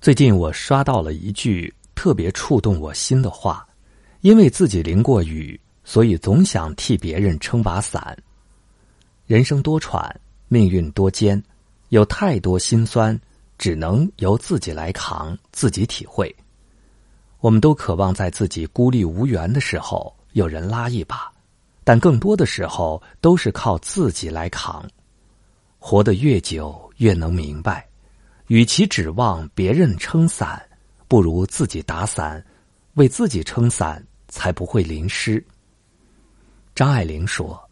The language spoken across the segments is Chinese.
最近我刷到了一句特别触动我心的话：因为自己淋过雨，所以总想替别人撑把伞。人生多舛，命运多艰，有太多心酸，只能由自己来扛，自己体会。我们都渴望在自己孤立无援的时候有人拉一把，但更多的时候都是靠自己来扛。活得越久，越能明白。与其指望别人撑伞，不如自己打伞，为自己撑伞，才不会淋湿。张爱玲说：“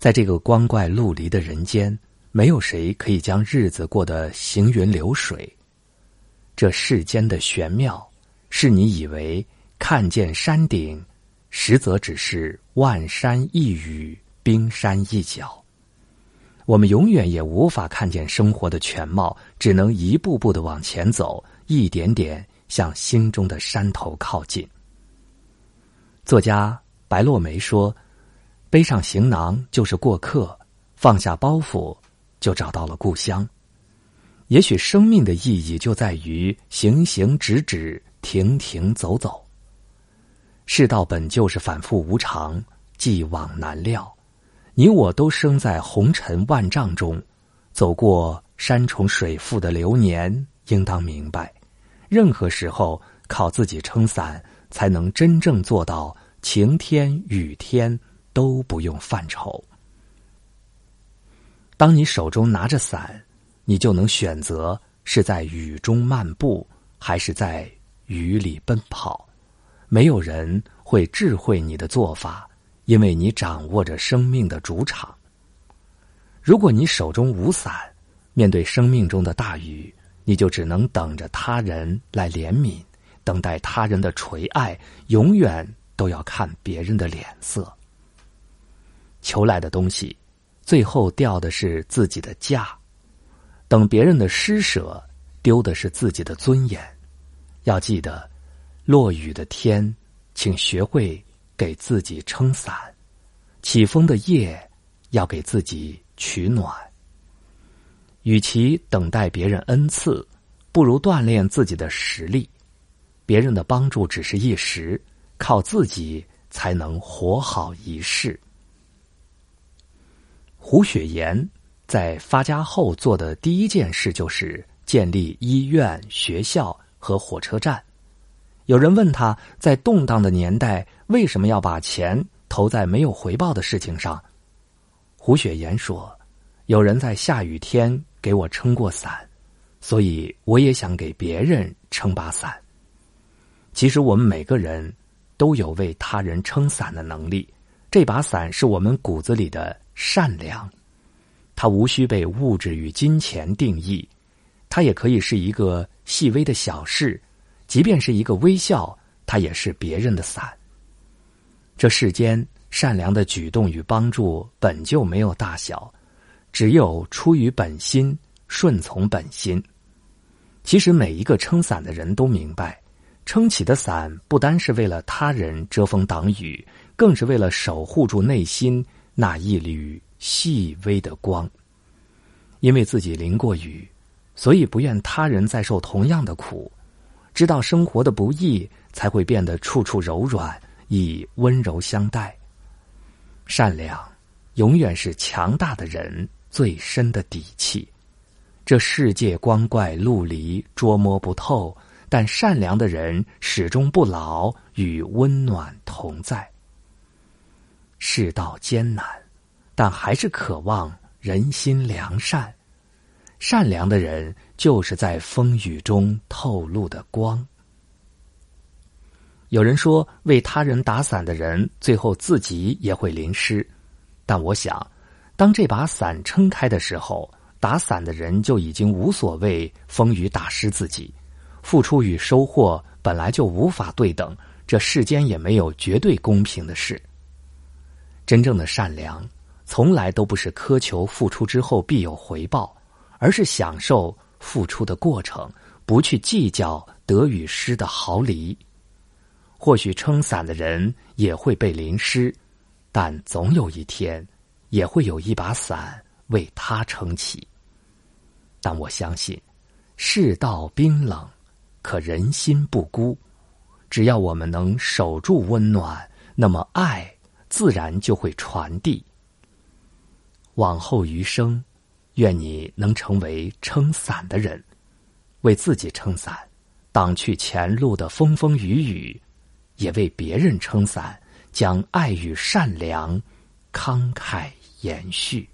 在这个光怪陆离的人间，没有谁可以将日子过得行云流水。这世间的玄妙，是你以为看见山顶，实则只是万山一隅，冰山一角。”我们永远也无法看见生活的全貌，只能一步步的往前走，一点点向心中的山头靠近。作家白落梅说：“背上行囊就是过客，放下包袱就找到了故乡。”也许生命的意义就在于行行止止，停停走走。世道本就是反复无常，既往难料。你我都生在红尘万丈中，走过山重水复的流年，应当明白，任何时候靠自己撑伞，才能真正做到晴天雨天都不用犯愁。当你手中拿着伞，你就能选择是在雨中漫步，还是在雨里奔跑。没有人会智慧你的做法。因为你掌握着生命的主场。如果你手中无伞，面对生命中的大雨，你就只能等着他人来怜悯，等待他人的垂爱，永远都要看别人的脸色。求来的东西，最后掉的是自己的价；等别人的施舍，丢的是自己的尊严。要记得，落雨的天，请学会。给自己撑伞，起风的夜要给自己取暖。与其等待别人恩赐，不如锻炼自己的实力。别人的帮助只是一时，靠自己才能活好一世。胡雪岩在发家后做的第一件事就是建立医院、学校和火车站。有人问他在动荡的年代。为什么要把钱投在没有回报的事情上？胡雪岩说：“有人在下雨天给我撑过伞，所以我也想给别人撑把伞。其实我们每个人都有为他人撑伞的能力。这把伞是我们骨子里的善良，它无需被物质与金钱定义，它也可以是一个细微的小事，即便是一个微笑，它也是别人的伞。”这世间善良的举动与帮助本就没有大小，只有出于本心、顺从本心。其实每一个撑伞的人都明白，撑起的伞不单是为了他人遮风挡雨，更是为了守护住内心那一缕细微的光。因为自己淋过雨，所以不愿他人再受同样的苦，知道生活的不易，才会变得处处柔软。以温柔相待，善良永远是强大的人最深的底气。这世界光怪陆离，捉摸不透，但善良的人始终不老，与温暖同在。世道艰难，但还是渴望人心良善。善良的人就是在风雨中透露的光。有人说，为他人打伞的人，最后自己也会淋湿。但我想，当这把伞撑开的时候，打伞的人就已经无所谓风雨打湿自己。付出与收获本来就无法对等，这世间也没有绝对公平的事。真正的善良，从来都不是苛求付出之后必有回报，而是享受付出的过程，不去计较得与失的毫厘。或许撑伞的人也会被淋湿，但总有一天，也会有一把伞为他撑起。但我相信，世道冰冷，可人心不孤。只要我们能守住温暖，那么爱自然就会传递。往后余生，愿你能成为撑伞的人，为自己撑伞，挡去前路的风风雨雨，也为别人撑伞，将爱与善良慷慨延续。